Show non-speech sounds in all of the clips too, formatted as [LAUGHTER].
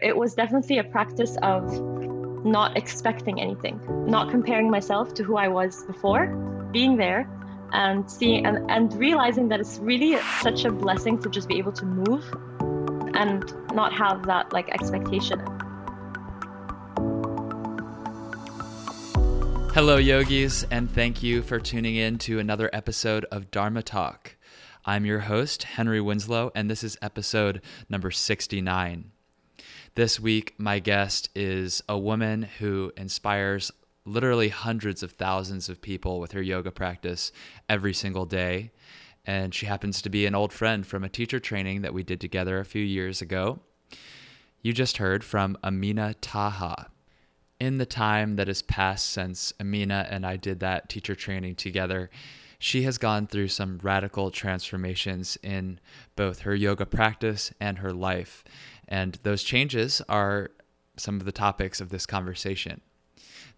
It was definitely a practice of not expecting anything, not comparing myself to who I was before, being there and seeing and, and realizing that it's really such a blessing to just be able to move and not have that like expectation. Hello, yogis, and thank you for tuning in to another episode of Dharma Talk. I'm your host, Henry Winslow, and this is episode number 69. This week, my guest is a woman who inspires literally hundreds of thousands of people with her yoga practice every single day. And she happens to be an old friend from a teacher training that we did together a few years ago. You just heard from Amina Taha. In the time that has passed since Amina and I did that teacher training together, she has gone through some radical transformations in both her yoga practice and her life. And those changes are some of the topics of this conversation.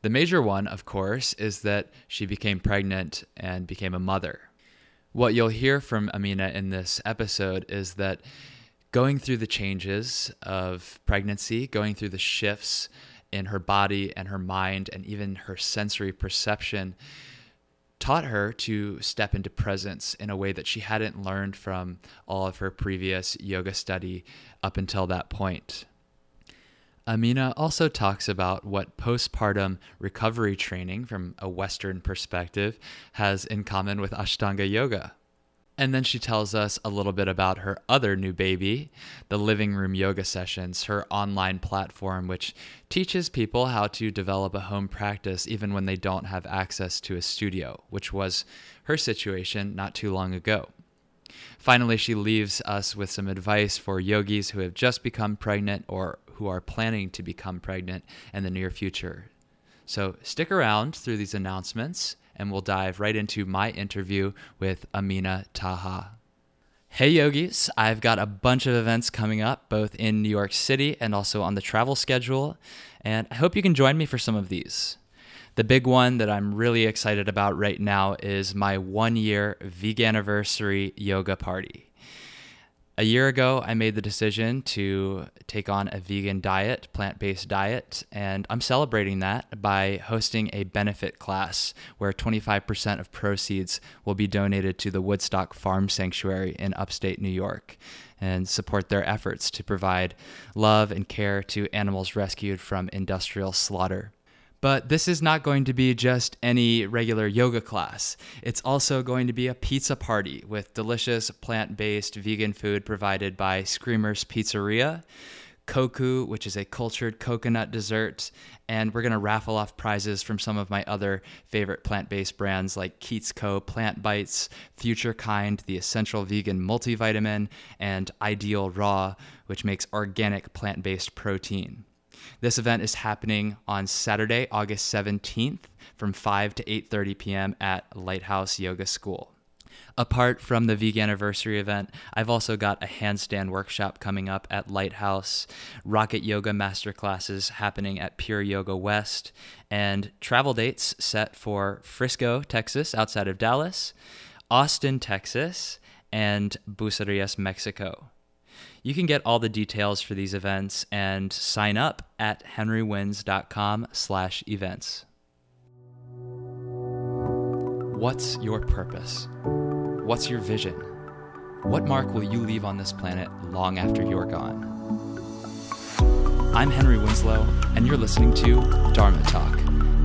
The major one, of course, is that she became pregnant and became a mother. What you'll hear from Amina in this episode is that going through the changes of pregnancy, going through the shifts in her body and her mind, and even her sensory perception, taught her to step into presence in a way that she hadn't learned from all of her previous yoga study up until that point. Amina also talks about what postpartum recovery training from a Western perspective has in common with Ashtanga yoga. And then she tells us a little bit about her other new baby, the Living Room Yoga Sessions, her online platform, which teaches people how to develop a home practice even when they don't have access to a studio, which was her situation not too long ago. Finally, she leaves us with some advice for yogis who have just become pregnant or who are planning to become pregnant in the near future. So stick around through these announcements and we'll dive right into my interview with Amina Taha. Hey yogis, I've got a bunch of events coming up both in New York City and also on the travel schedule, and I hope you can join me for some of these. The big one that I'm really excited about right now is my one year veganiversary yoga party. A year ago, I made the decision to take on a vegan diet, plant based diet, and I'm celebrating that by hosting a benefit class where 25% of proceeds will be donated to the Woodstock Farm Sanctuary in upstate New York and support their efforts to provide love and care to animals rescued from industrial slaughter. But this is not going to be just any regular yoga class. It's also going to be a pizza party with delicious plant based vegan food provided by Screamers Pizzeria, Koku, which is a cultured coconut dessert, and we're going to raffle off prizes from some of my other favorite plant based brands like Keats Co., Plant Bites, Future Kind, the Essential Vegan Multivitamin, and Ideal Raw, which makes organic plant based protein. This event is happening on Saturday, August 17th from 5 to 8:30 p.m. at Lighthouse Yoga School. Apart from the vegan anniversary event, I've also got a handstand workshop coming up at Lighthouse, Rocket Yoga masterclasses happening at Pure Yoga West, and travel dates set for Frisco, Texas, outside of Dallas, Austin, Texas, and Bucerias, Mexico. You can get all the details for these events and sign up at henrywins.com slash events. What's your purpose? What's your vision? What mark will you leave on this planet long after you're gone? I'm Henry Winslow, and you're listening to Dharma Talk,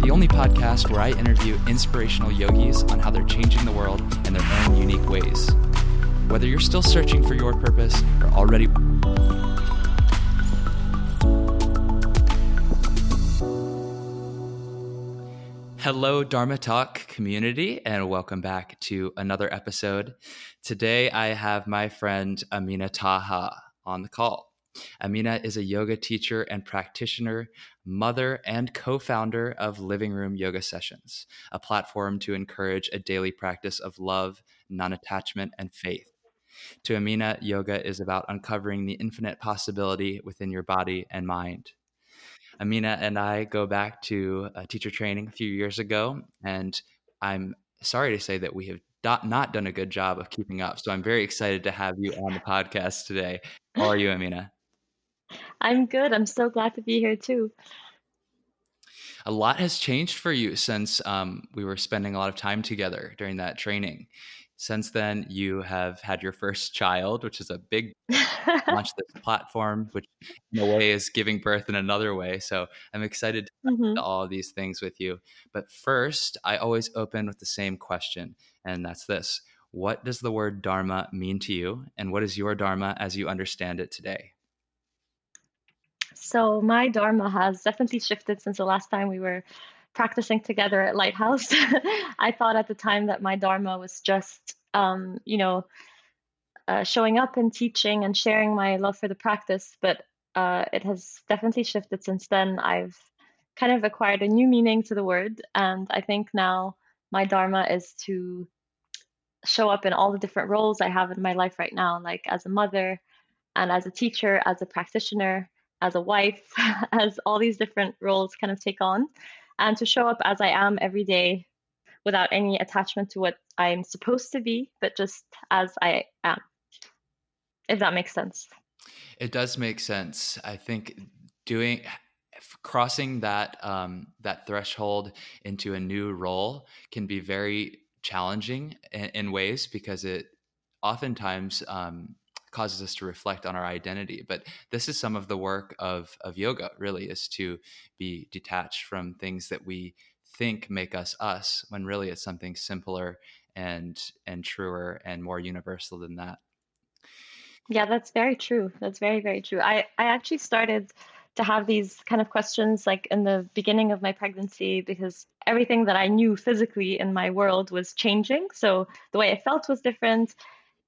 the only podcast where I interview inspirational yogis on how they're changing the world in their own unique ways. Whether you're still searching for your purpose or already. Hello, Dharma Talk community, and welcome back to another episode. Today, I have my friend Amina Taha on the call. Amina is a yoga teacher and practitioner, mother, and co founder of Living Room Yoga Sessions, a platform to encourage a daily practice of love, non attachment, and faith. To Amina, yoga is about uncovering the infinite possibility within your body and mind. Amina and I go back to teacher training a few years ago, and I'm sorry to say that we have not, not done a good job of keeping up. So I'm very excited to have you on the podcast today. How are you, Amina? I'm good. I'm so glad to be here too. A lot has changed for you since um, we were spending a lot of time together during that training. Since then, you have had your first child, which is a big [LAUGHS] launch this platform, which in a way is giving birth in another way. So I'm excited to mm-hmm. all of these things with you. But first, I always open with the same question, and that's this What does the word Dharma mean to you? And what is your Dharma as you understand it today? So, my Dharma has definitely shifted since the last time we were practicing together at Lighthouse. [LAUGHS] I thought at the time that my Dharma was just, um, you know, uh, showing up and teaching and sharing my love for the practice, but uh, it has definitely shifted since then. I've kind of acquired a new meaning to the word, and I think now my Dharma is to show up in all the different roles I have in my life right now, like as a mother and as a teacher, as a practitioner, as a wife, [LAUGHS] as all these different roles kind of take on and to show up as I am every day without any attachment to what I'm supposed to be, but just as I am. If that makes sense. It does make sense. I think doing crossing that um, that threshold into a new role can be very challenging in, in ways because it oftentimes um, causes us to reflect on our identity. But this is some of the work of of yoga. Really, is to be detached from things that we think make us us, when really it's something simpler and and truer and more universal than that. Yeah, that's very true. That's very very true. I I actually started to have these kind of questions like in the beginning of my pregnancy because everything that I knew physically in my world was changing. So the way I felt was different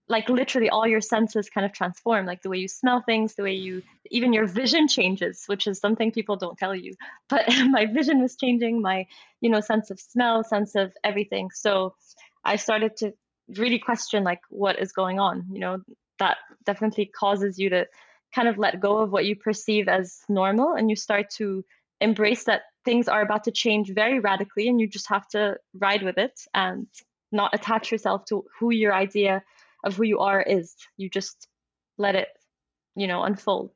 like literally all your senses kind of transform like the way you smell things the way you even your vision changes which is something people don't tell you. [LAUGHS] But [LAUGHS] my vision was changing my you know sense of smell sense of everything. So i started to really question like what is going on you know? That definitely causes you to kind of let go of what you perceive as normal and you start to embrace that things are about to change very radically and you just have to ride with it and not attach yourself to who your idea of who you are is. You just let it, you know, unfold.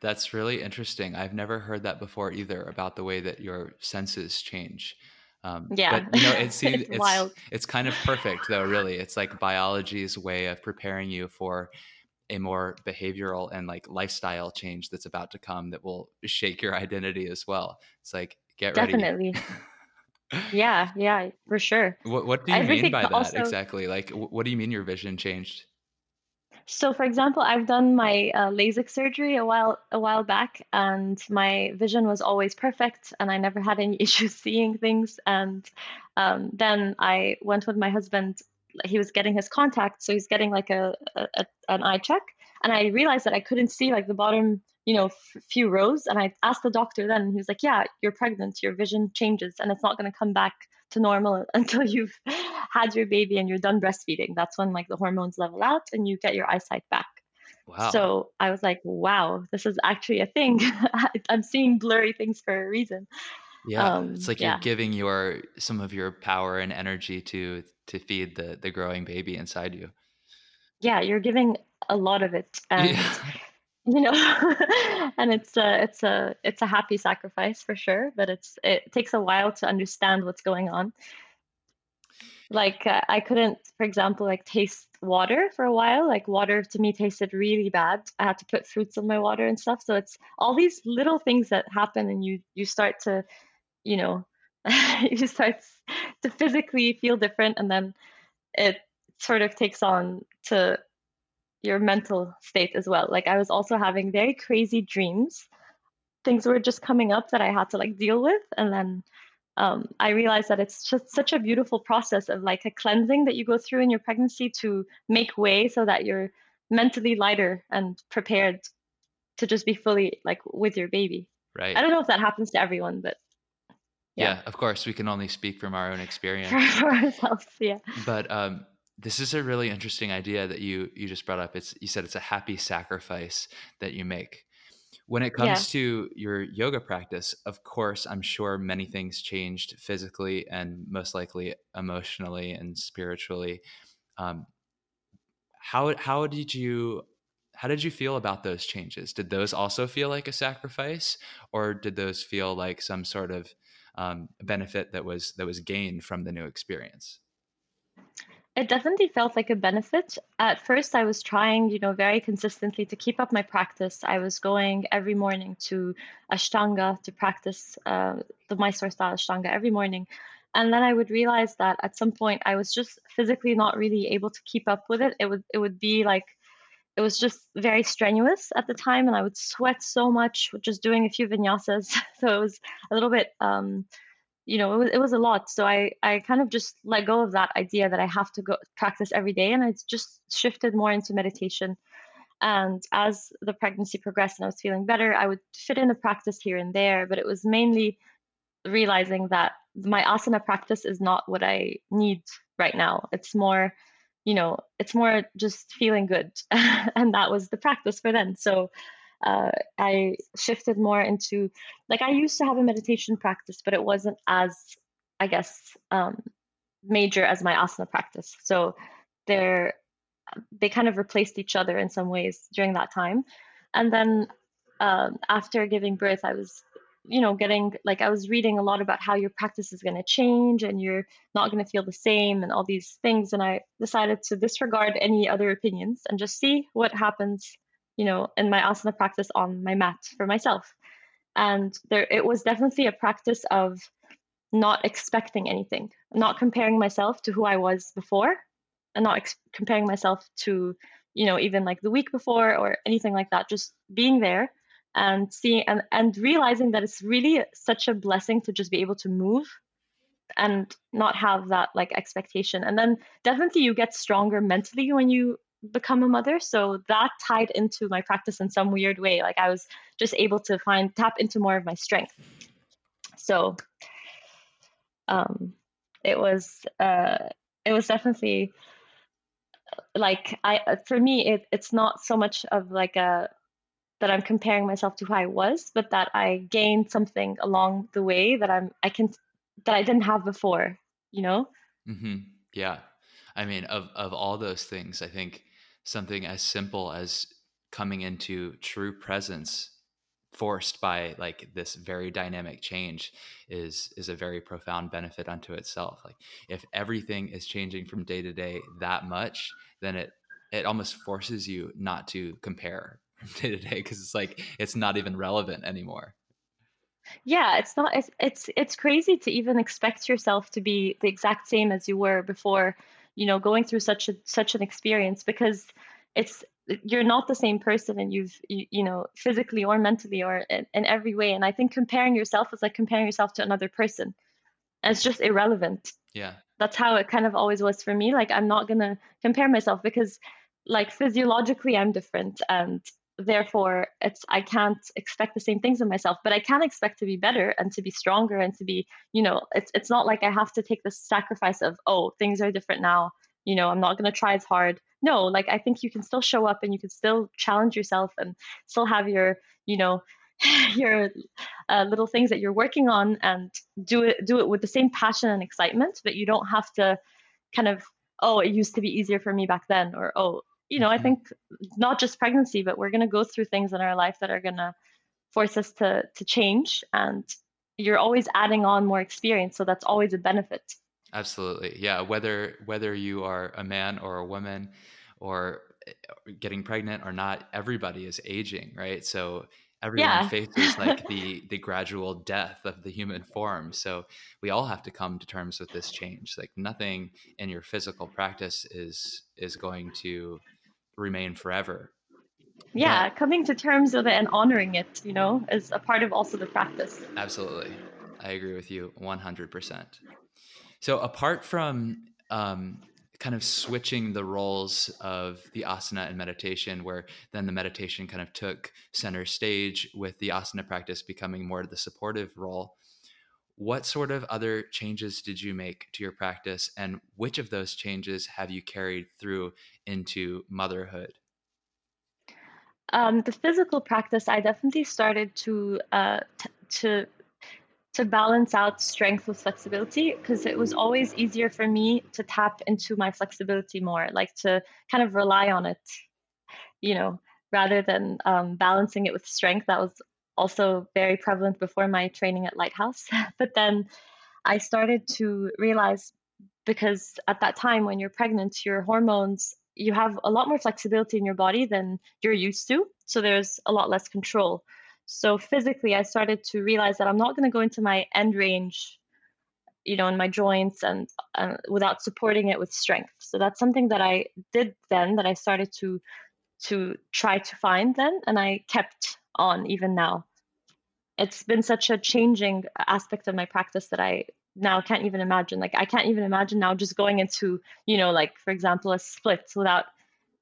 That's really interesting. I've never heard that before either about the way that your senses change. Um, yeah, but you know, it seems it's, [LAUGHS] it's wild. It's kind of perfect though. Really, it's like biology's way of preparing you for a more behavioral and like lifestyle change that's about to come that will shake your identity as well. It's like get ready. Definitely. [LAUGHS] yeah, yeah, for sure. What What do you Everything mean by that also, exactly? Like, what do you mean your vision changed? So, for example, I've done my uh, LASIK surgery a while a while back, and my vision was always perfect, and I never had any [LAUGHS] issues seeing things. And um, then I went with my husband. He was getting his contact, so he's getting like a, a an eye check, and I realized that I couldn't see like the bottom you know, f- few rows. And I asked the doctor then, and he was like, Yeah, you're pregnant, your vision changes, and it's not going to come back to normal [LAUGHS] until you've had your baby and you're done breastfeeding. That's when like the hormones level out and you get your eyesight back. Wow. So I was like, wow, this is actually a thing. [LAUGHS] I'm seeing blurry things for a reason. Yeah, um, it's like yeah. you're giving your some of your power and energy to to feed the the growing baby inside you. Yeah, you're giving a lot of it, [LAUGHS] and yeah you know [LAUGHS] and it's a it's a it's a happy sacrifice for sure but it's it takes a while to understand what's going on. Like uh, i couldn't for example like taste water for a while. Like water to me tasted really bad. I had to put fruits in my water and stuff. So it's all these little things that happen and you you start to you know [LAUGHS] you start to physically feel different. And then it sort of takes on to your mental state as well. Like I was also having very crazy dreams. Things were just coming up that I had to like deal with. And then um, I realized that it's just such a beautiful process of like a cleansing that you go through in your pregnancy to make way so that you're mentally lighter and prepared to just be fully like with your baby. Right. I don't know if that happens to everyone, but yeah, yeah of course we can only speak from our own experience [LAUGHS] for, ourselves. Yeah. But um, this is a really interesting idea that you you just brought up. It's you said it's a happy sacrifice that you make. When it comes yeah. to your yoga practice, of course, I'm sure many things changed physically and most likely emotionally and spiritually. Um, how how did you how did you feel about those changes? Did those also feel like a sacrifice, or did those feel like some sort of um, benefit that was that was gained from the new experience? It definitely felt like a benefit. At first, I was trying, you know, very consistently to keep up my practice. I was going every morning to Ashtanga to practice uh, the Mysore style Ashtanga every morning. And then I would realize that at some point I was just physically not really able to keep up with it. It would it would be like it was just very strenuous at the time, and I would sweat so much just doing a few vinyasas. [LAUGHS] so it was a little bit um, you know, it was, it was a lot. So I, I kind of just let go of that idea that I have to go practice every day. And I just shifted more into meditation. And as the pregnancy progressed and I was feeling better, I would fit in a practice here and there. But it was mainly realizing that my asana practice is not what I need right now. It's more, you know, it's more just feeling good. [LAUGHS] and that was the practice for then. So uh, I shifted more into like I used to have a meditation practice, but it wasn't as I guess um, major as my asana practice. So they're they kind of replaced each other in some ways during that time. And then um, after giving birth, I was you know getting like i was reading a lot about how your practice is going to change and you're not going to feel the same and all these things and i decided to disregard any other opinions and just see what happens you know, in my asana practice on my mat for myself. And there, it was definitely a practice of not expecting anything, not comparing myself to who I was before, and not ex- comparing myself to, you know, even like the week before or anything like that. Just being there and seeing and, and realizing that it's really such a blessing to just be able to move and not have that like expectation. And then definitely you get stronger mentally when you become a mother. So that tied into my practice in some weird way. Like I was just able to find tap into more of my strength. So um it was uh it was definitely like I for me it, it's not so much of like a that I'm comparing myself to who I was, but that I gained something along the way that I'm I can that I didn't have before, you know? Mm-hmm. Yeah. I mean, of of all those things, I think something as simple as coming into true presence forced by like this very dynamic change is is a very profound benefit unto itself. Like if everything is changing from day to day that much then it it almost forces you not to compare [LAUGHS] from day to day because it's like it's not even relevant anymore. Yeah it's not it's, it's it's crazy to even expect yourself to be the exact same as you were before you know going through such a such an experience because it's you're not the same person and you've you, you know physically or mentally or in, in, every way. And i think comparing yourself is like comparing yourself to another person. And it's just irrelevant. Yeah. That's how it kind of always was for me. Like i'm not gonna compare myself because like physiologically i'm different and therefore it's i can't expect the same things of myself but i can expect to be better and to be stronger and to be you know it's it's not like i have to take the sacrifice of oh things are different now. You know i'm not going to try as hard. No like i think you can still show up and you can still challenge yourself and still have your you know [LAUGHS] your uh, little things that you're working on and do it do it with the same passion and excitement but you don't have to kind of oh it used to be easier for me back then or oh you know, mm-hmm. I think not just pregnancy, but we're going to go through things in our life that are going to force us to to change, and you're always adding on more experience, so that's always a benefit. Absolutely, yeah. Whether whether you are a man or a woman, or eh, getting pregnant or not, everybody is aging, right? So everyone yeah. faces like [LAUGHS] the the gradual death of the human form so we all have to come to terms with this change like nothing in your physical practice is is going to remain forever. Yeah, but, coming to terms with it and honoring it, you know, is a part of also the practice. Absolutely. I agree with you 100%. So, apart from um, kind of switching the roles of the asana and meditation, where then the meditation kind of took center stage with the asana practice becoming more the supportive role, what sort of other changes did you make to your practice, and which of those changes have you carried through into motherhood? Um, the physical practice, I definitely started to uh, t- to to balance out strength with flexibility because it was always easier for me to tap into my flexibility more, like to kind of rely on it, you know, rather than um, balancing it with strength. That was also very prevalent before my training at Lighthouse. [LAUGHS] but then I started to realize because at that time when you're pregnant, your hormones, you have a lot more flexibility in your body than you're used to. So there's a lot less control. So physically, I started to realize that I'm not going to go into my end range, you know, in my joints and uh, without supporting it with strength. So that's something that I did then that I started to to try to find then, and I kept on even now. It's been such a changing aspect of my practice that I now can't even imagine. Like I can't even imagine now just going into, you know, like for example, a split without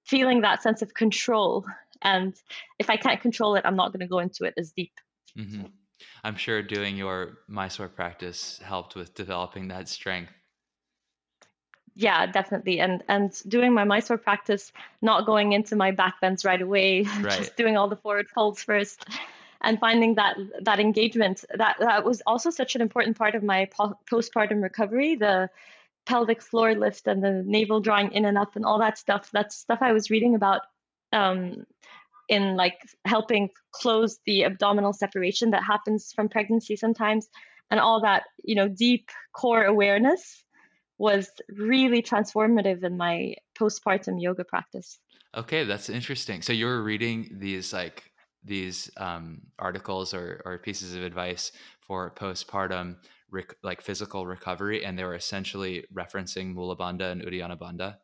feeling that sense of control. And if I can't control it, I'm not going to go into it as deep. Mm-hmm. I'm sure doing your Mysore practice helped with developing that strength. Yeah, definitely. And and doing my Mysore practice, not going into my back bends right away, [LAUGHS] right. just doing all the forward folds first and finding that that engagement that that was also such an important part of my po- postpartum recovery the pelvic floor lift and the navel drawing in and up and all that stuff that's stuff i was reading about um, in like helping close the abdominal separation that happens from pregnancy sometimes and all that you know deep core awareness was really transformative in my postpartum yoga practice. Okay that's interesting. So you were reading these like these um, articles or, or pieces of advice for postpartum rec- like physical recovery and they were essentially referencing mula bandha and uddiyana bandha?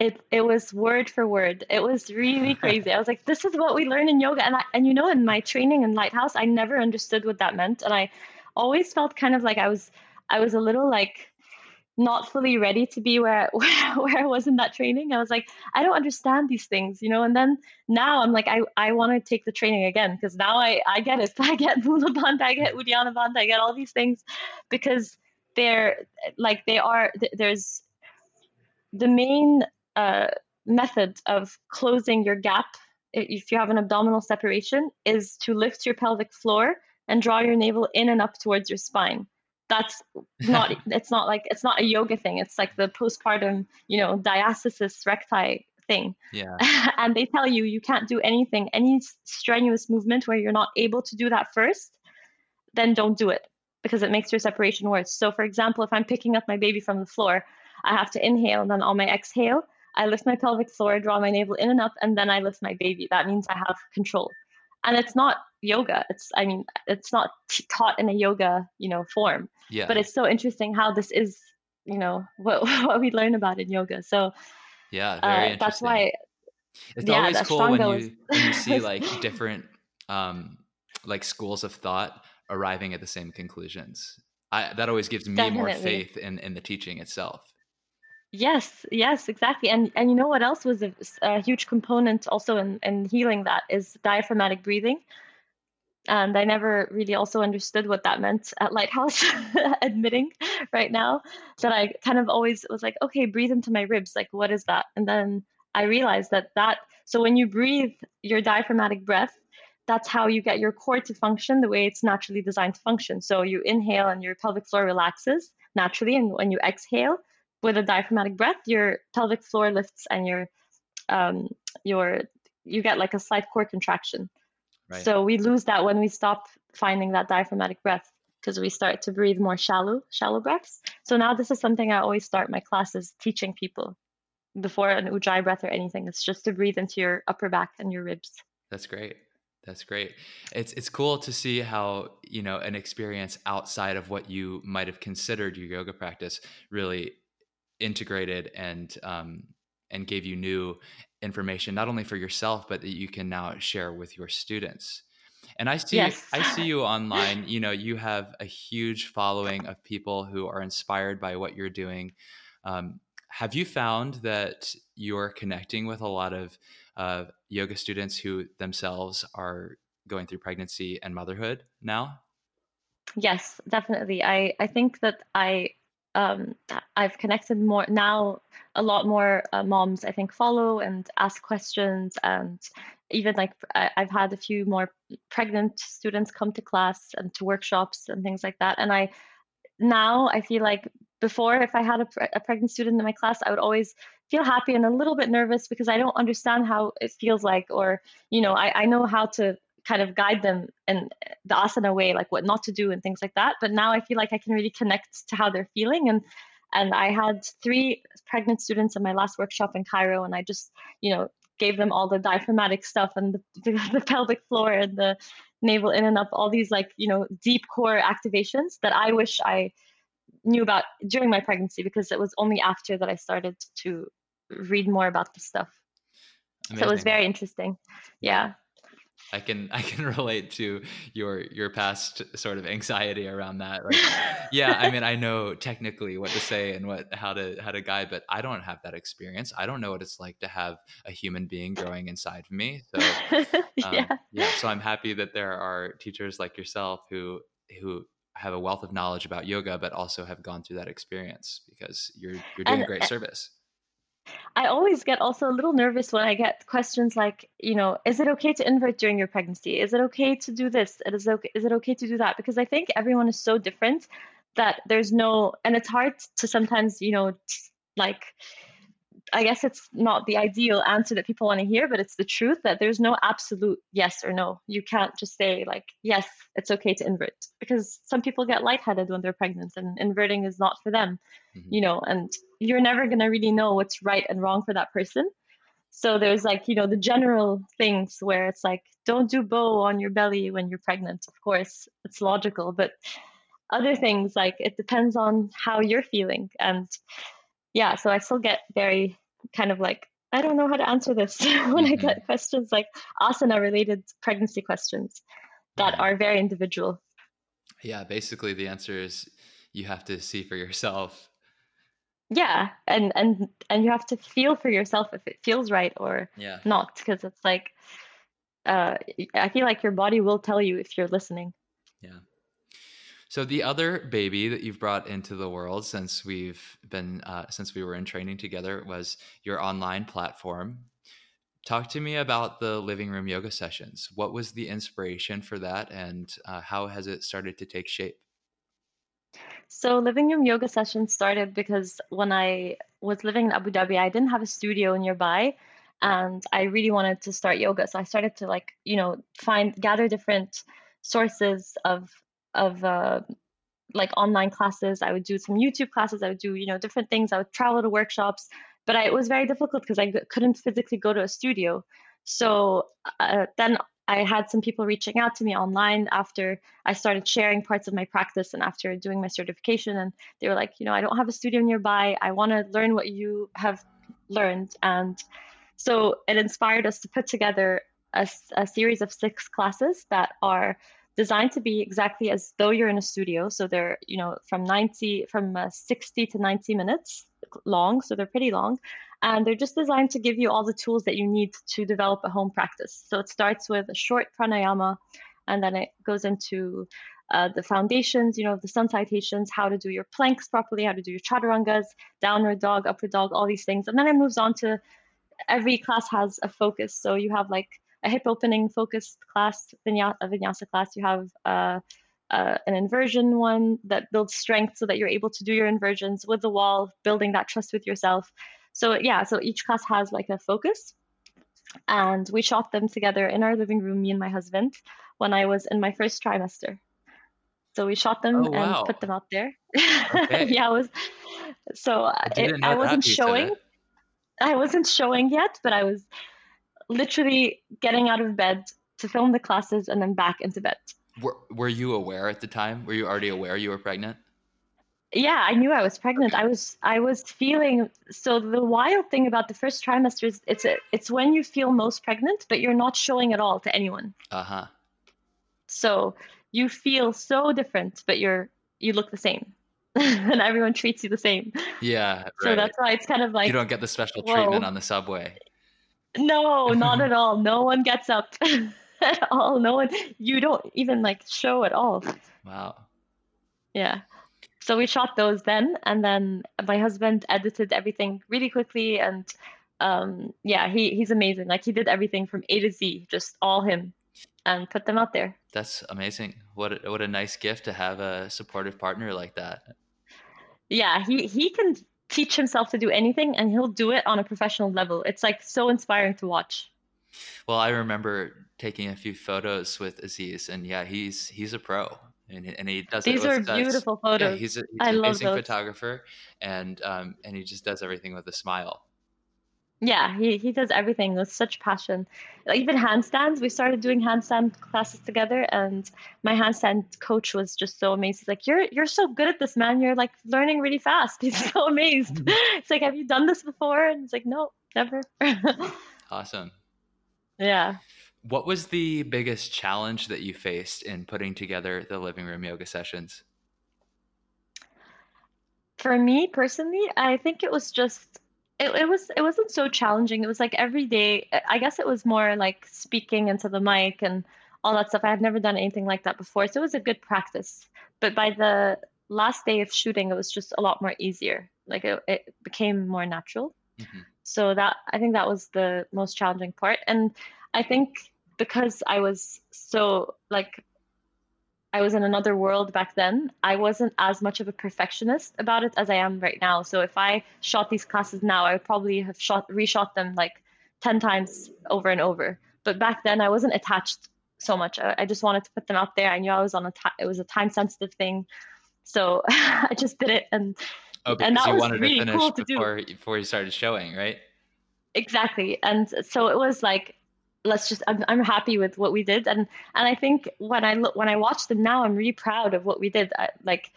It it was word for word. It was really crazy. I was like this is what we learn in yoga. And I, and you know in my training in lighthouse i never understood what that meant. And i always felt kind of like i was i was a little like not fully ready to be where, [LAUGHS] where where I was in that training. I was like, I don't understand these things, you know. And then now I'm like, I, I want to take the training again because now I I get it. [LAUGHS] I get Mula I get Uddiyana I get all these things because they're like they are. There's the main uh, method of closing your gap if you have an abdominal separation is to lift your pelvic floor and draw your navel in and up towards your spine that's [LAUGHS] not it's not like it's not a yoga thing. It's like the postpartum you know diastasis recti thing. Yeah. [LAUGHS] And they tell you you can't do anything any strenuous movement where you're not able to do that first then don't do it because it makes your separation worse. So for example if i'm picking up my baby from the floor i have to inhale and then on my exhale i lift my pelvic floor draw my navel in and up and then i lift my baby. That means i have control. And it's not yoga. It's i mean it's not t- taught in a yoga you know form. Yeah. But it's so interesting how this is you know [LAUGHS] what what we learn about in yoga. So yeah very uh, that's why it's yeah, always cool when you when you see [LAUGHS] like [LAUGHS] different um like schools of thought arriving at the same conclusions. I that always gives me Definitely. more faith in in the teaching itself. Yes, yes, exactly. And and you know what else was a, a huge component also in, in healing that is diaphragmatic breathing. And I never really also understood what that meant at Lighthouse, [LAUGHS] admitting right now that I kind of always was like, okay, breathe into my ribs. Like, what is that? And then I realized that that, so when you breathe your diaphragmatic breath, that's how you get your core to function the way it's naturally designed to function. So you inhale and your pelvic floor relaxes naturally. And when you exhale, with a diaphragmatic breath, your pelvic floor lifts and your um, your you get like a slight core contraction. Right. So we lose that when we stop finding that diaphragmatic breath because we start to breathe more shallow, shallow breaths. So now this is something I always start my classes teaching people before an ujjayi breath or anything. It's just to breathe into your upper back and your ribs. That's great. That's great. It's it's cool to see how, you know, an experience outside of what you might have considered your yoga practice really integrated and um, and gave you new information not only for yourself but that you can now share with your students. And i see yes. i see you online. You know you have a huge following of people who are inspired by what you're doing. Um, have you found that you're connecting with a lot of uh, yoga students who themselves are going through pregnancy and motherhood now? Yes definitely. I i think that i um, I've connected more now. A lot more uh, moms, I think, follow and ask questions, and even like I, have had a few more pregnant students come to class and to workshops and things like that. And I now I feel like before, if I had a, pre- a pregnant student in my class, I would always feel happy and a little bit nervous because I don't understand how it feels like, or, you know, I, I know how to kind of guide them in the asana way, like what not to do and things like that. But now I feel like I can really connect to how they're feeling. And and I had three pregnant students in my last workshop in Cairo, and I just, you know, gave them all the diaphragmatic stuff and the, [LAUGHS] the, the pelvic floor and the navel in and up, all these like, you know, deep core activations that I wish I knew about during my pregnancy because it was only after that I started to read more about this stuff. Amazing. So it was very interesting. Yeah. I can I can [LAUGHS] relate to your your past sort of anxiety around that. Like, [LAUGHS] yeah, I mean, I know technically what to say and what how to how to guide, but I don't have that experience. I don't know what it's like to have a human being growing inside of me. So [LAUGHS] um, yeah, yeah. So I'm happy that there are teachers like yourself who who have a wealth of knowledge about yoga, but also have gone through that experience because you're you're doing and, great service. I always get also a little nervous when I get questions like, you know, is it okay to invert during your pregnancy? Is it okay to do this? It is okay, is it okay to do that? Because I think everyone is so different that there's no, and it's hard to sometimes, you know, like I guess it's not the ideal answer that people want to hear, but it's the truth that there's no absolute yes or no. You can't just say like, yes, it's okay to invert because some people get lightheaded when they're pregnant and inverting is not for them, mm-hmm. you know, and you're never going to really know what's right and wrong for that person. So there's like, you know, the general things where it's like, don't do bow on your belly when you're pregnant. Of course, it's logical, but other things like it depends on how you're feeling and yeah, so I still get very kind of like I don't know how to answer this [LAUGHS] when mm-hmm. I get questions like asana related pregnancy questions that are very individual. Yeah, basically the answer is you have to see for yourself. Yeah, and and and you have to feel for yourself if it feels right or yeah. not because it's like uh I feel like your body will tell you if you're listening. Yeah. So the other baby that you've brought into the world since we've been uh, since we were in training together was your online platform. Talk to me about the living room yoga sessions. What was the inspiration for that, and uh, how has it started to take shape? So living room yoga sessions started because when I was living in Abu Dhabi, I didn't have a studio nearby and I really wanted to start yoga. So I started to like, you know, find gather different sources of of uh, like online classes. I would do some YouTube classes. I would do you know different things. I would travel to workshops, but I, it was very difficult because I couldn't physically go to a studio. So uh, then I had some people reaching out to me online after I started sharing parts of my practice and after doing my certification. And they were like, you know, I don't have a studio nearby. I want to learn what you have learned. And so it inspired us to put together a, a series of six classes that are designed to be exactly as though you're in a studio. So they're, you know, from 90, from uh, 60 to 90 minutes long. So they're pretty long. And they're just designed to give you all the tools that you need to develop a home practice. So it starts with a short pranayama, and then it goes into uh, the foundations, you know, the sun salutations, how to do your planks properly, how to do your chaturangas, downward dog, upward dog, all these things. And then it moves on to every class has a focus. So you have like a hip opening focused class, vinyasa, a vinyasa class. You have uh, uh, an inversion one that builds strength so that you're able to do your inversions with the wall, building that trust with yourself. So yeah, so each class has like a focus. And we shot them together in our living room, me and my husband, when I was in my first trimester. So we shot them oh, wow. and put them out there. [LAUGHS] Okay. yeah, it was so I, it, I wasn't showing. I wasn't showing yet, but I was literally getting out of bed to film the classes and then back into bed. Were, were you aware at the time? Were you already aware you were pregnant? Yeah, I knew I was pregnant. I was I was feeling so the wild thing about the first trimester is it's a, it's when you feel most pregnant, but you're not showing at all to anyone. Uh-huh. So you feel so different, but you're you look the same. [LAUGHS] and everyone treats you the same. Yeah. Right. So that's why it's kind of like you don't get the special treatment on the subway. No, [LAUGHS] not at all. No one gets up [LAUGHS] at all. No one. You don't even like show at all. Wow. Yeah. So we shot those then, and then my husband edited everything really quickly, and um, yeah, he he's amazing. Like he did everything from A to Z, just all him, and put them out there. That's amazing. What a, what a nice gift to have a supportive partner like that. Yeah, he he can teach himself to do anything and he'll do it on a professional level. It's like so inspiring to watch. Well, I remember taking a few photos with Aziz, and yeah, he's he's a pro, and, and he does. These are beautiful photos. Yeah, he's, a, he's an amazing photographer, and um, and he just does everything with a smile. Yeah, he, he does everything with such passion. Like even handstands, we started doing handstand classes together, and my handstand coach was just so amazed. He's like, "You're you're so good at this, man. You're like learning really fast." [LAUGHS] He's so amazed. Mm-hmm. It's like, "Have you done this before?" And it's like, "No, never." [LAUGHS] awesome. Yeah. What was the biggest challenge that you faced in putting together the living room yoga sessions? For me personally, I think it was just it, it was it wasn't so challenging. It was like every day. I guess it was more like speaking into the mic and all that stuff. I had never done anything like that before, so it was a good practice. But by the last day of shooting, it was just a lot more easier. Like it, it became more natural. Mm-hmm. So that I think that was the most challenging part. And I think because I was so like I was in another world back then, I wasn't as much of a perfectionist about it as I am right now. So if I shot these classes now, I would probably have shot reshot them like 10 times over and over. But back then I wasn't attached so much. I, I just wanted to put them out there. I knew I was on a t- it was a time sensitive thing. So [LAUGHS] I just did it and Oh, because and that you was wanted really to finish cool to before do. before you started showing, right? Exactly. And so it was like let's just I'm, I'm happy with what we did. And and i think when i look when i watch them now i'm really proud of what we did. I, like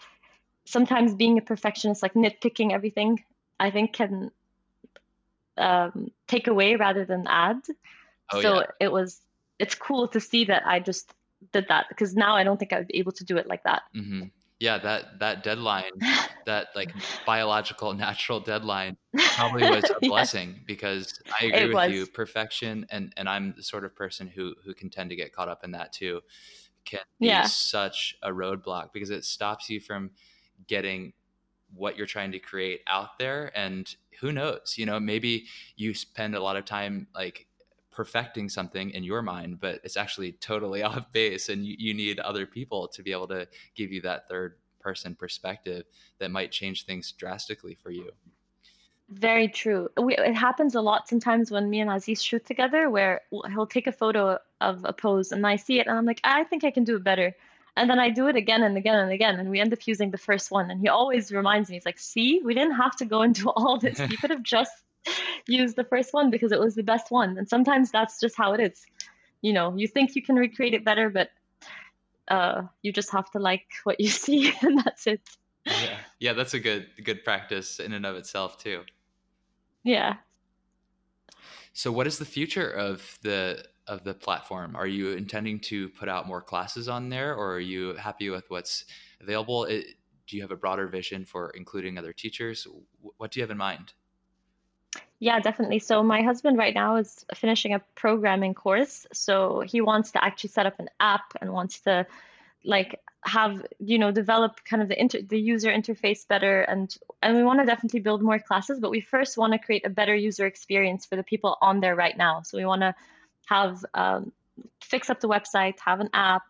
sometimes being a perfectionist like nitpicking everything i think can um, take away rather than add. Oh, so yeah. it was it's cool to see that i just did that because now i don't think i would be able to do it like that. Mm-hmm yeah that that deadline [LAUGHS] that like biological natural deadline probably was a [LAUGHS] blessing because i agree it with was. you perfection and and i'm the sort of person who who can tend to get caught up in that too can be yeah. such a roadblock because it stops you from getting what you're trying to create out there and who knows you know maybe you spend a lot of time like perfecting something in your mind, but it's actually totally [LAUGHS] off base, and you, you need other people to be able to give you that third person perspective that might change things drastically for you. Very true. We, it happens a lot sometimes when me and Aziz shoot together, where he'll take a photo of a pose and I see it and I'm like, I think I can do it better. And then I do it again and again and again, and we end up using the first one. And he always reminds me, he's like, see, we didn't have to go into all this. [LAUGHS] You could have just [LAUGHS] use the first one because it was the best one. And sometimes that's just how it is. You know, you think you can recreate it better, but uh, you just have to like what you [LAUGHS] see, and that's it. Yeah, yeah, that's a good good practice in and of itself too. Yeah. So, what is the future of the of the platform? Are you intending to put out more classes on there, or are you happy with what's available? It, do you have a broader vision for including other teachers? What do you have in mind? Yeah, definitely. So my husband right now is finishing a programming course. So he wants to actually set up an app and wants to like have you know develop kind of the inter- the user interface better and and we want to definitely build more classes but we first want to create a better user experience for the people on there right now so we want to have um, fix up the website have an app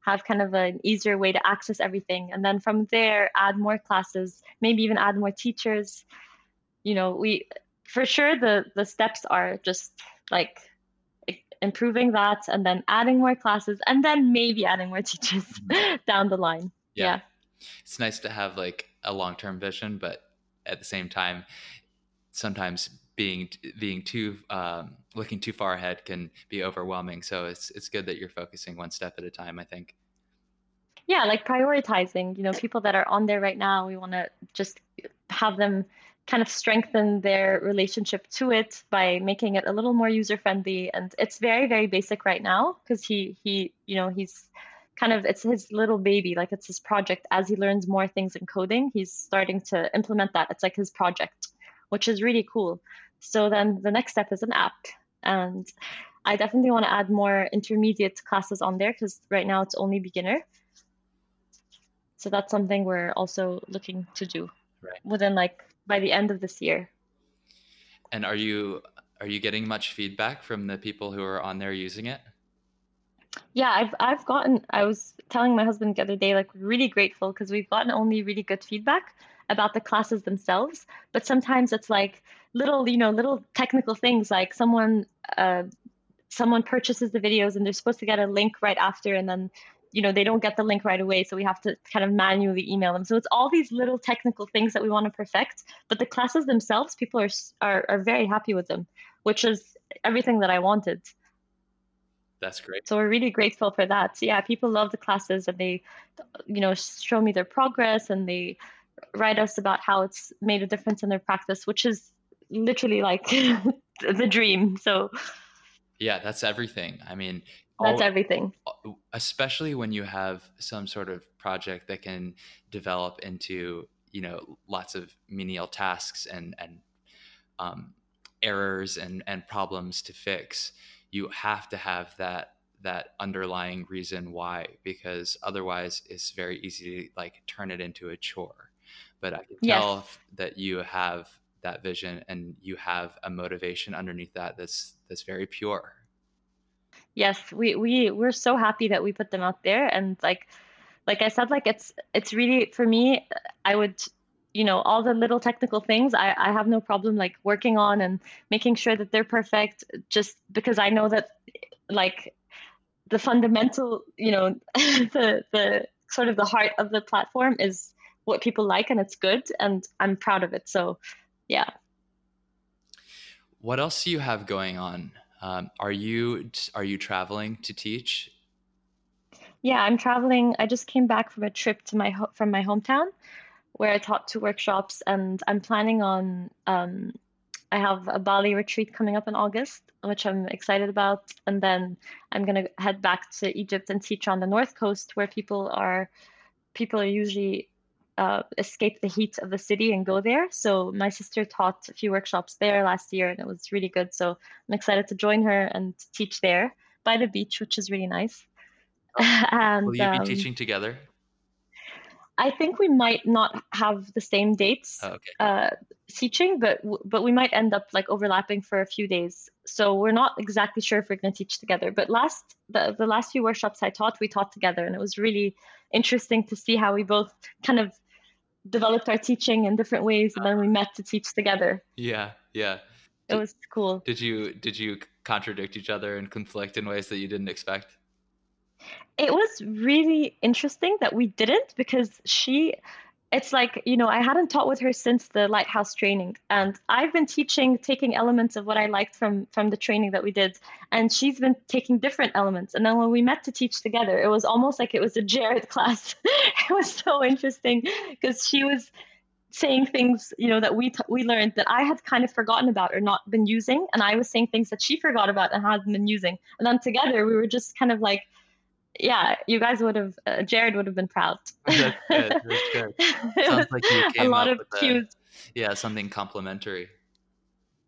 have kind of an easier way to access everything and then from there add more classes maybe even add more teachers you know we for sure the the steps are just like improving that and then adding more classes and then maybe adding more [LAUGHS] teachers mm-hmm. down the line yeah. yeah. it's nice to have like a long-term vision but at the same time sometimes being being too um, looking too far ahead can be overwhelming so it's it's good that you're focusing one step at a time i think yeah like prioritizing you know people that are on there right now we want to just have them kind of strengthen their relationship to it by making it a little more user friendly and it's very very basic right now because he he you know he's kind of it's his little baby like it's his project. As he learns more things in coding he's starting to implement that. It's like his project which is really cool. So then the next step is an app. And i definitely want to add more intermediate classes on there because right now it's only beginner. So that's something we're also looking to do right. within like by the end of this year. And are you are you getting much feedback from the people who are on there using it? Yeah, I've I've gotten. I was telling my husband the other day, like really grateful because we've gotten only really good feedback about the classes themselves. But sometimes it's like little, you know, little technical things like someone uh, someone purchases the videos and they're supposed to get a link right after, and then you know they don't get the link right away so we have to kind of manually email them. So it's all these little technical things that we want to perfect but the classes themselves people are are, are very happy with them which is everything that i wanted. That's great. So we're really grateful for that. So yeah people love the classes and they you know show me their progress and they write us about how it's made a difference in their practice which is literally like [LAUGHS] the dream. So yeah that's everything. I mean that's all, everything. especially when you have some sort of project that can develop into you know lots of menial tasks and and um, errors and and problems to fix you have to have that that underlying reason why because otherwise it's very easy to like turn it into a chore. But i can tell yes. that you have that vision and you have a motivation underneath that that's that's very pure. Yes we we we're so happy that we put them out there. And like like i said like it's it's really for me i would you know all the little technical things i i have no problem like working on and making sure that they're perfect just because i know that like the fundamental you know [LAUGHS] the the sort of the heart of the platform is what people like and it's good and i'm proud of it. So yeah what else do you have going on um, are you are you traveling to teach? Yeah, I'm traveling. I just came back from a trip to my ho- from my hometown, where I taught two workshops, and I'm planning on. Um, I have a Bali retreat coming up in August, which I'm excited about, and then I'm gonna head back to Egypt and teach on the north coast, where people are people are usually uh, escape the heat of the city and go there. So my sister taught a few workshops there last year, and it was really good. So I'm excited to join her and teach there by the beach, which is really nice. [LAUGHS] and, Will you be um, teaching together? I think we might not have the same dates oh, okay. uh, teaching, but but we might end up like overlapping for a few days. So we're not exactly sure if we're going to teach together. But last the the last few workshops I taught, we taught together, and it was really interesting to see how we both kind of developed our teaching in different ways and then we met to teach together. Yeah yeah. It was cool. Did you did you contradict each other and conflict in ways that you didn't expect? It was really interesting that we didn't because she it's like you know i hadn't taught with her since the lighthouse training. And i've been teaching taking elements of what i liked from from the training that we did. And she's been taking different elements. And then when we met to teach together it was almost like it was a jared [LAUGHS] class. It was so interesting because she was saying things you know that we t- we learned that i had kind of forgotten about or not been using. And i was saying things that she forgot about and hadn't been using. And then together we were just kind of like yeah, you guys would have, uh, Jared would have been proud. That's good. [LAUGHS] That's good. Sounds like you came a lot of cues. A, yeah, something complimentary.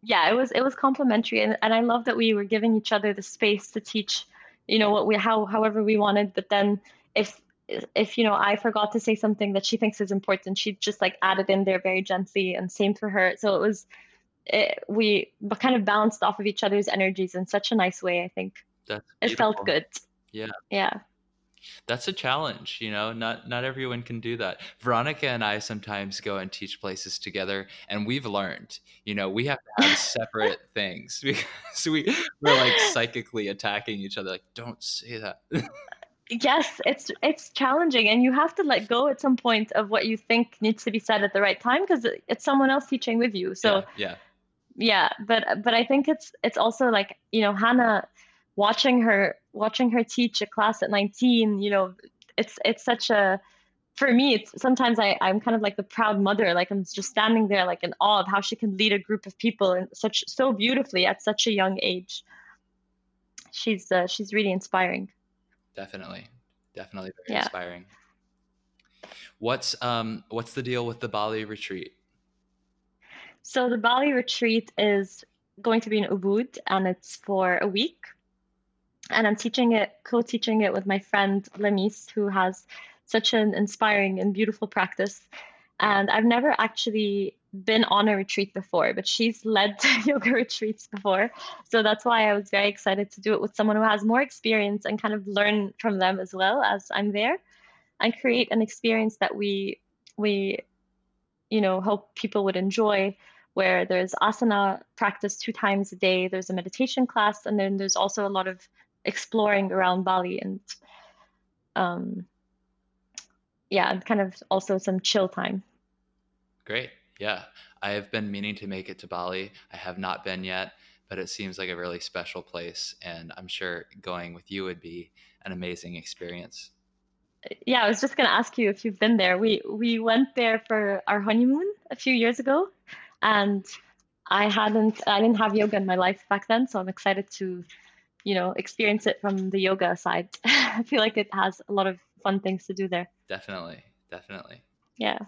Yeah, it was it was complimentary, and and I love that we were giving each other the space to teach, you know, what we how however we wanted. But then if if you know I forgot to say something that she thinks is important, she just like added in there very gently, and same for her. So it was, it, we kind of balanced off of each other's energies in such a nice way. I think That's it felt good. Yeah. Yeah. That's a challenge, you know. Not not everyone can do that. Veronica and I sometimes go and teach places together, and we've learned, you know, we have to have [LAUGHS] separate things [LAUGHS] because we we're like psychically attacking each other. Like, don't say that. yes, it's it's challenging, and you have to let go at some point of what you think needs to be said at the right time because it's someone else teaching with you. So yeah, yeah, yeah but but I think it's it's also like you know Hannah watching her watching her teach a class at 19 you know it's it's such a for me it's sometimes I, i'm kind of like the proud mother like i'm just standing there like in awe of how she can lead a group of people and such so beautifully at such a young age. She's uh, she's really inspiring. Definitely. Definitely very yeah. inspiring. What's um what's the deal with the bali retreat? So the bali retreat is going to be in ubud and it's for a week and I'm teaching it, co-teaching it with my friend Lemis, who has such an inspiring and beautiful practice. And I've never actually been on a retreat before, but she's led [LAUGHS] yoga retreats before. So that's why I was very excited to do it with someone who has more experience and kind of learn from them as well as I'm there and create an experience that we we you know hope people would enjoy where there's asana practice two times a day, there's a meditation class, and then there's also a lot of exploring around Bali and um yeah, and kind of also some chill time. Great. Yeah. I have been meaning to make it to Bali. I have not been yet, but it seems like a really special place. And I'm sure going with you would be an amazing experience. Yeah, I was just going to ask you if you've been there. We we went there for our honeymoon a few years ago, and I hadn't I didn't have yoga in my life back then, so I'm excited to, you know, experience it from the yoga side. [LAUGHS] I feel like it has a lot of fun things to do there. Definitely, definitely. Yeah.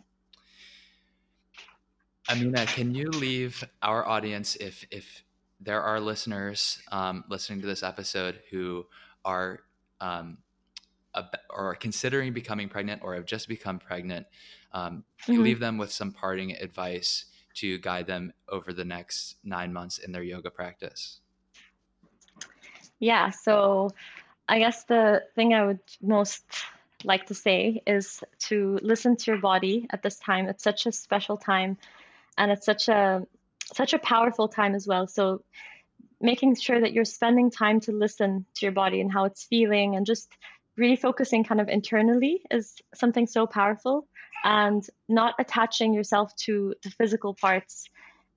Amina, can you leave our audience if if there are listeners um, listening to this episode who are um, or are considering becoming pregnant or have just become pregnant, um, mm-hmm. leave them with some parting advice to guide them over the next nine months in their yoga practice. Yeah, so I guess the thing I would most like to say is to listen to your body at this time. It's such a special time and it's such a such a powerful time as well so making sure that you're spending time to listen to your body and how it's feeling and just really focusing kind of internally is something so powerful and not attaching yourself to the physical parts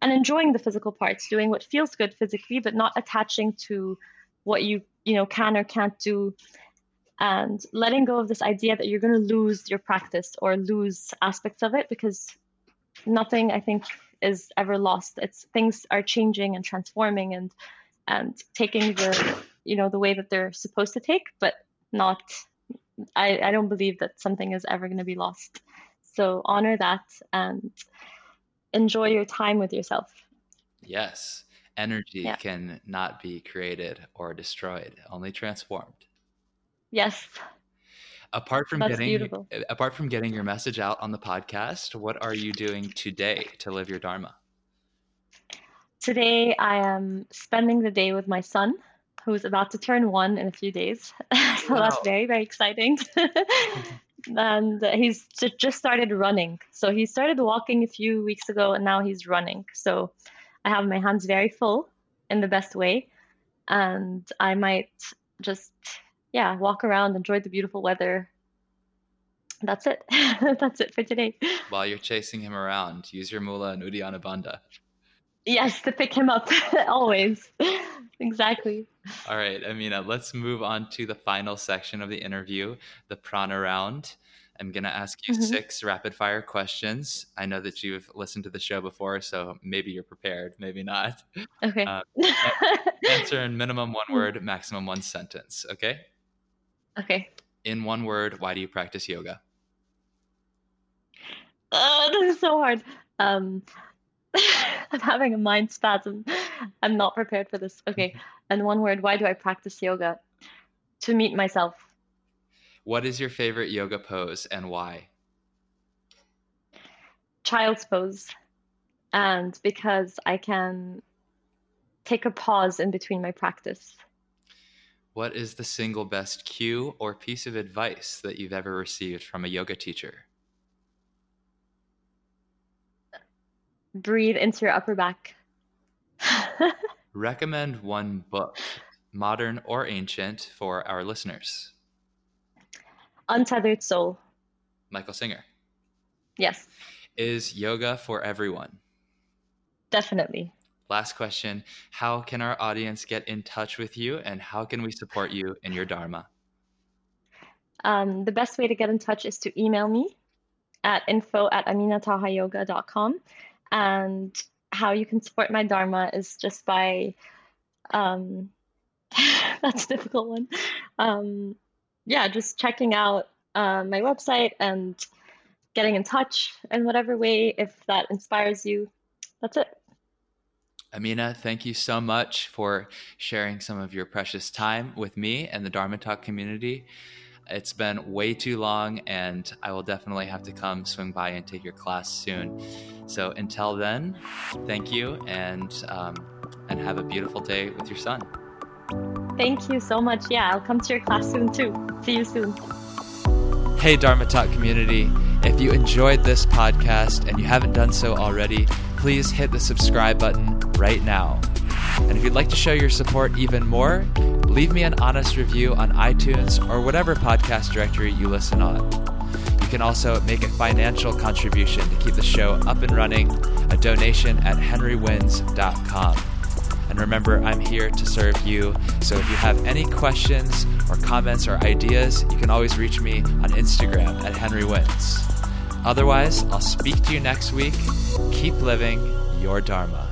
and enjoying the physical parts doing what feels good physically but not attaching to what you you know can or can't do and letting go of this idea that you're going to lose your practice or lose aspects of it because nothing I think is ever lost. It's things are changing and transforming and and taking the you know the way that they're supposed to take, but not. I, I don't believe that something is ever going to be lost. So honor that and enjoy your time with yourself. Yes, energy yeah. can not be created or destroyed, only transformed. Yes, Apart from That's getting beautiful. apart from getting your message out on the podcast, what are you doing today to live your dharma? Today I am spending the day with my son, who's about to turn one in a few days. [LAUGHS] so wow. that's very very exciting. [LAUGHS] and he's just started running. So he started walking a few weeks ago, and now he's running. So I have my hands very full in the best way, and I might just yeah, walk around, enjoy the beautiful weather. That's it. [LAUGHS] That's it for today. While you're chasing him around, use your mula and Uddiyana Bandha. Yes, to pick him up [LAUGHS] always. [LAUGHS] exactly. All right, Amina, let's move on to the final section of the interview, the prana round. I'm going to ask you mm-hmm. six rapid fire questions. I know that you've listened to the show before, so maybe you're prepared, maybe not. Okay. Uh, [LAUGHS] answer in minimum one word, maximum one sentence. Okay. Okay. In one word, why do you practice yoga? Oh, this is so hard. Um, [LAUGHS] I'm having a mind spasm. I'm not prepared for this. Okay. [LAUGHS] And one word, why do I practice yoga? To meet myself. What is your favorite yoga pose and why? Child's pose. And because I can take a pause in between my practice. What is the single best cue or piece of advice that you've ever received from a yoga teacher? Breathe into your upper back. [LAUGHS] Recommend one book, modern or ancient, for our listeners. Untethered Soul. Michael Singer. Yes. Is yoga for everyone? Definitely. Last question How can our audience get in touch with you and how can we support you in your Dharma? Um, the best way to get in touch is to email me at info at aminatahayoga.com. And how you can support my Dharma is just by, um, [LAUGHS] that's a difficult one. Um, yeah, just checking out uh, my website and getting in touch in whatever way if that inspires you. That's it. Amina, thank you so much for sharing some of your precious time with me and the Dharma Talk community. It's been way too long, and I will definitely have to come swing by and take your class soon. So until then, thank you and um, and have a beautiful day with your son. Thank you so much. Yeah, I'll come to your class soon too. See you soon. Hey, Dharma Talk community. If you enjoyed this podcast and you haven't done so already, please hit the subscribe button right now. And if you'd like to show your support even more, leave me an honest review on iTunes or whatever podcast directory you listen on. You can also make a financial contribution to keep the show up and running, a donation at henrywins.com. And remember, I'm here to serve you. So if you have any questions or comments or ideas, you can always reach me on Instagram at henrywins. Otherwise, I'll speak to you next week. Keep living your Dharma.